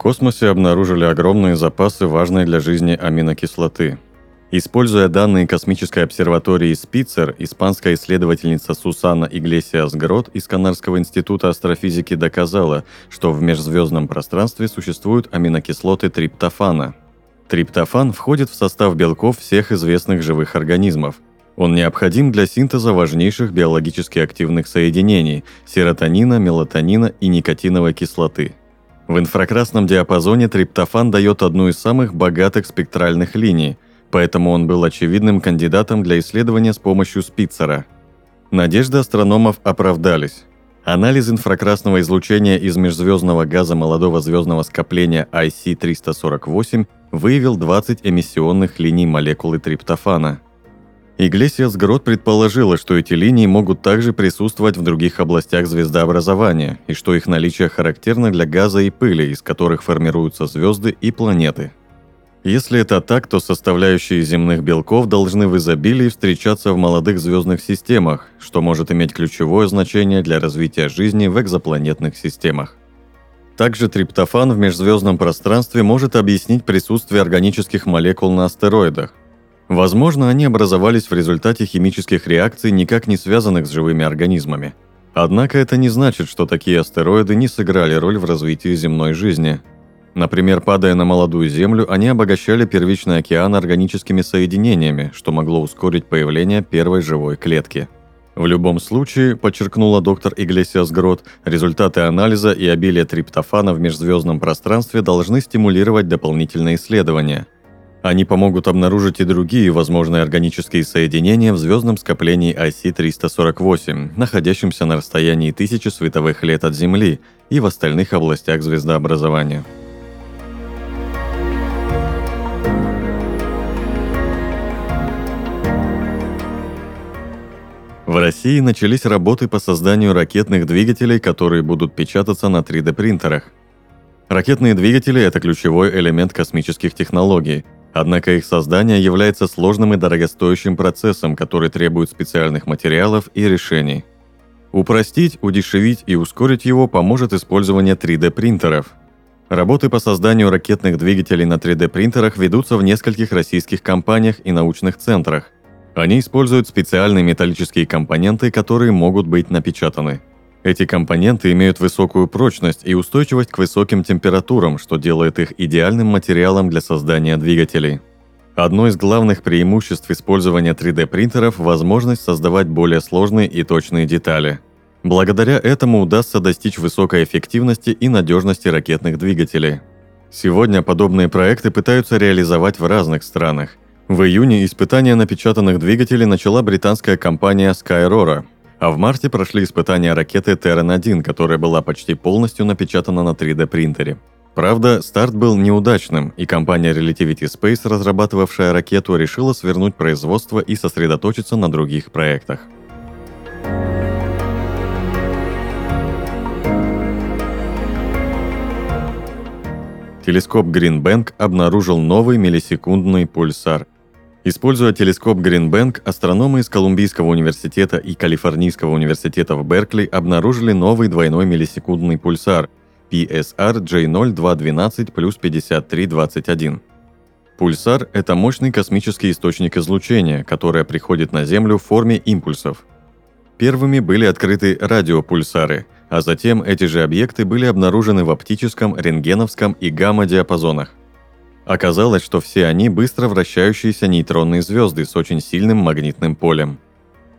Космосе обнаружили огромные запасы важной для жизни аминокислоты. Используя данные космической обсерватории Спицер, испанская исследовательница Сусана Иглесиас Грот из Канарского института астрофизики доказала, что в межзвездном пространстве существуют аминокислоты триптофана. Триптофан входит в состав белков всех известных живых организмов. Он необходим для синтеза важнейших биологически активных соединений – серотонина, мелатонина и никотиновой кислоты – в инфракрасном диапазоне триптофан дает одну из самых богатых спектральных линий, поэтому он был очевидным кандидатом для исследования с помощью Спицера. Надежды астрономов оправдались. Анализ инфракрасного излучения из межзвездного газа молодого звездного скопления IC-348 выявил 20 эмиссионных линий молекулы триптофана – Иглесиас Грот предположила, что эти линии могут также присутствовать в других областях звездообразования, и что их наличие характерно для газа и пыли, из которых формируются звезды и планеты. Если это так, то составляющие земных белков должны в изобилии встречаться в молодых звездных системах, что может иметь ключевое значение для развития жизни в экзопланетных системах. Также триптофан в межзвездном пространстве может объяснить присутствие органических молекул на астероидах, Возможно, они образовались в результате химических реакций, никак не связанных с живыми организмами. Однако это не значит, что такие астероиды не сыграли роль в развитии земной жизни. Например, падая на молодую Землю, они обогащали первичный океан органическими соединениями, что могло ускорить появление первой живой клетки. В любом случае, подчеркнула доктор Иглесиас Грот, результаты анализа и обилие триптофана в межзвездном пространстве должны стимулировать дополнительные исследования – они помогут обнаружить и другие возможные органические соединения в звездном скоплении IC-348, находящемся на расстоянии тысячи световых лет от Земли и в остальных областях звездообразования. В России начались работы по созданию ракетных двигателей, которые будут печататься на 3D-принтерах. Ракетные двигатели – это ключевой элемент космических технологий – Однако их создание является сложным и дорогостоящим процессом, который требует специальных материалов и решений. Упростить, удешевить и ускорить его поможет использование 3D-принтеров. Работы по созданию ракетных двигателей на 3D-принтерах ведутся в нескольких российских компаниях и научных центрах. Они используют специальные металлические компоненты, которые могут быть напечатаны – эти компоненты имеют высокую прочность и устойчивость к высоким температурам, что делает их идеальным материалом для создания двигателей. Одно из главных преимуществ использования 3D-принтеров – возможность создавать более сложные и точные детали. Благодаря этому удастся достичь высокой эффективности и надежности ракетных двигателей. Сегодня подобные проекты пытаются реализовать в разных странах. В июне испытания напечатанных двигателей начала британская компания Skyrora – а в марте прошли испытания ракеты Terran-1, которая была почти полностью напечатана на 3D-принтере. Правда, старт был неудачным, и компания Relativity Space, разрабатывавшая ракету, решила свернуть производство и сосредоточиться на других проектах. Телескоп Green Bank обнаружил новый миллисекундный пульсар – Используя телескоп Гринбэнк, астрономы из Колумбийского университета и Калифорнийского университета в Беркли обнаружили новый двойной миллисекундный пульсар PSR J0212 плюс 5321. Пульсар – это мощный космический источник излучения, которое приходит на Землю в форме импульсов. Первыми были открыты радиопульсары, а затем эти же объекты были обнаружены в оптическом, рентгеновском и гамма-диапазонах. Оказалось, что все они быстро вращающиеся нейтронные звезды с очень сильным магнитным полем.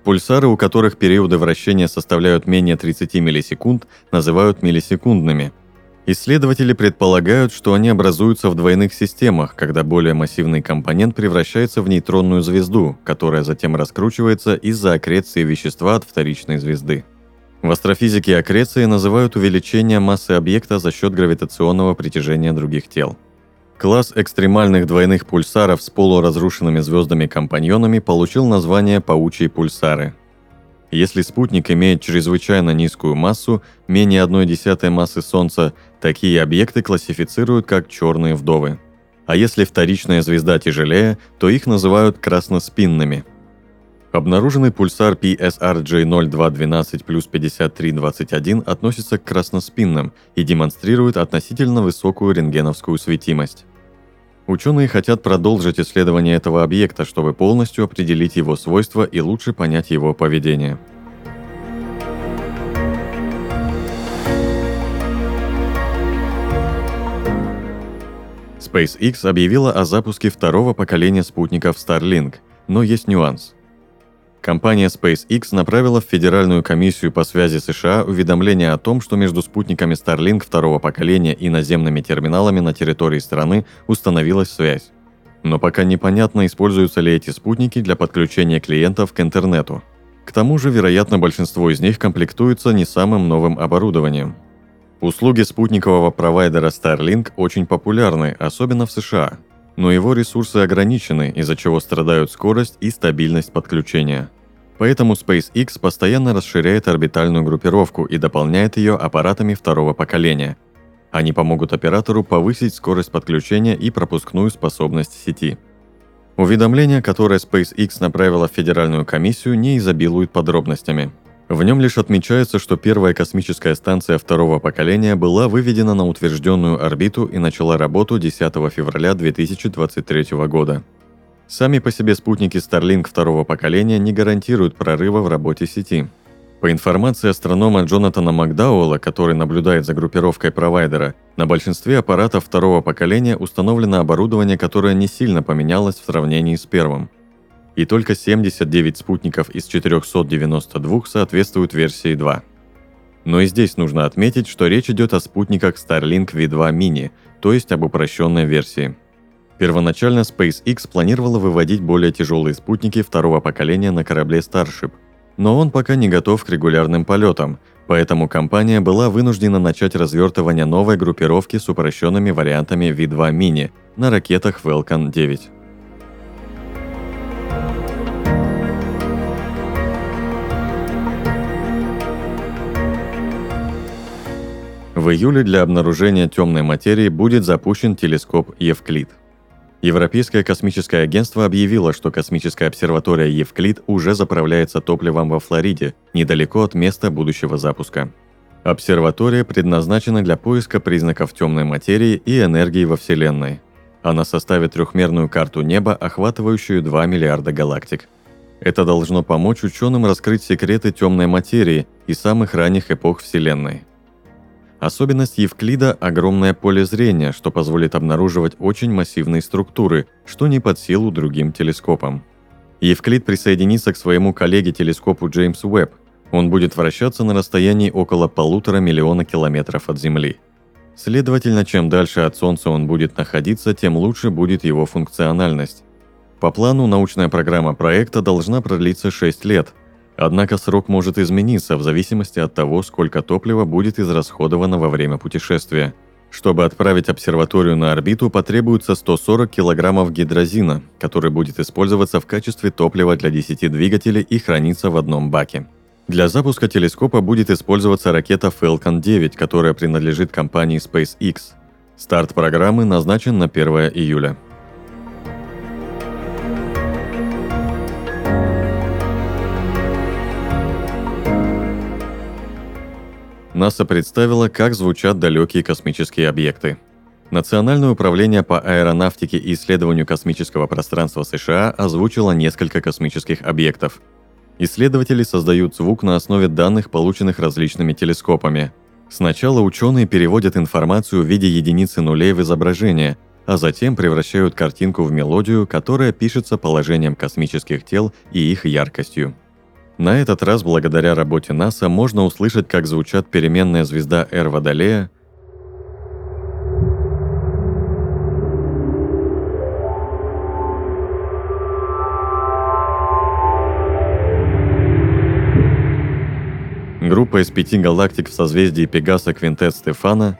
Пульсары, у которых периоды вращения составляют менее 30 миллисекунд, называют миллисекундными. Исследователи предполагают, что они образуются в двойных системах, когда более массивный компонент превращается в нейтронную звезду, которая затем раскручивается из-за аккреции вещества от вторичной звезды. В астрофизике аккреции называют увеличение массы объекта за счет гравитационного притяжения других тел. Класс экстремальных двойных пульсаров с полуразрушенными звездами-компаньонами получил название «паучьи пульсары». Если спутник имеет чрезвычайно низкую массу, менее 1,1 массы Солнца, такие объекты классифицируют как черные вдовы. А если вторичная звезда тяжелее, то их называют красноспинными. Обнаруженный пульсар PSRJ0212 плюс 5321 относится к красноспинным и демонстрирует относительно высокую рентгеновскую светимость. Ученые хотят продолжить исследование этого объекта, чтобы полностью определить его свойства и лучше понять его поведение. SpaceX объявила о запуске второго поколения спутников Starlink, но есть нюанс – Компания SpaceX направила в Федеральную комиссию по связи США уведомление о том, что между спутниками Starlink второго поколения и наземными терминалами на территории страны установилась связь. Но пока непонятно, используются ли эти спутники для подключения клиентов к интернету. К тому же, вероятно, большинство из них комплектуются не самым новым оборудованием. Услуги спутникового провайдера Starlink очень популярны, особенно в США – но его ресурсы ограничены, из-за чего страдают скорость и стабильность подключения. Поэтому SpaceX постоянно расширяет орбитальную группировку и дополняет ее аппаратами второго поколения. Они помогут оператору повысить скорость подключения и пропускную способность сети. Уведомление, которое SpaceX направила в Федеральную комиссию, не изобилует подробностями – в нем лишь отмечается, что первая космическая станция второго поколения была выведена на утвержденную орбиту и начала работу 10 февраля 2023 года. Сами по себе спутники Starlink второго поколения не гарантируют прорыва в работе сети. По информации астронома Джонатана Макдауэлла, который наблюдает за группировкой провайдера, на большинстве аппаратов второго поколения установлено оборудование, которое не сильно поменялось в сравнении с первым – и только 79 спутников из 492 соответствуют версии 2. Но и здесь нужно отметить, что речь идет о спутниках Starlink V2 Mini, то есть об упрощенной версии. Первоначально SpaceX планировала выводить более тяжелые спутники второго поколения на корабле Starship, но он пока не готов к регулярным полетам, поэтому компания была вынуждена начать развертывание новой группировки с упрощенными вариантами V2 Mini на ракетах Falcon 9. В июле для обнаружения темной материи будет запущен телескоп Евклид. Европейское космическое агентство объявило, что космическая обсерватория Евклид уже заправляется топливом во Флориде, недалеко от места будущего запуска. Обсерватория предназначена для поиска признаков темной материи и энергии во Вселенной. Она составит трехмерную карту неба, охватывающую 2 миллиарда галактик. Это должно помочь ученым раскрыть секреты темной материи и самых ранних эпох Вселенной – Особенность Евклида – огромное поле зрения, что позволит обнаруживать очень массивные структуры, что не под силу другим телескопам. Евклид присоединится к своему коллеге-телескопу Джеймс Уэбб. Он будет вращаться на расстоянии около полутора миллиона километров от Земли. Следовательно, чем дальше от Солнца он будет находиться, тем лучше будет его функциональность. По плану, научная программа проекта должна продлиться 6 лет – Однако срок может измениться в зависимости от того, сколько топлива будет израсходовано во время путешествия. Чтобы отправить обсерваторию на орбиту, потребуется 140 килограммов гидрозина, который будет использоваться в качестве топлива для 10 двигателей и храниться в одном баке. Для запуска телескопа будет использоваться ракета Falcon 9, которая принадлежит компании SpaceX. Старт программы назначен на 1 июля. НАСА представила, как звучат далекие космические объекты. Национальное управление по аэронавтике и исследованию космического пространства США озвучило несколько космических объектов. Исследователи создают звук на основе данных, полученных различными телескопами. Сначала ученые переводят информацию в виде единицы нулей в изображение, а затем превращают картинку в мелодию, которая пишется положением космических тел и их яркостью. На этот раз, благодаря работе НАСА, можно услышать, как звучат переменная звезда Р Водолея, группа из пяти галактик в созвездии Пегаса Квинтет Стефана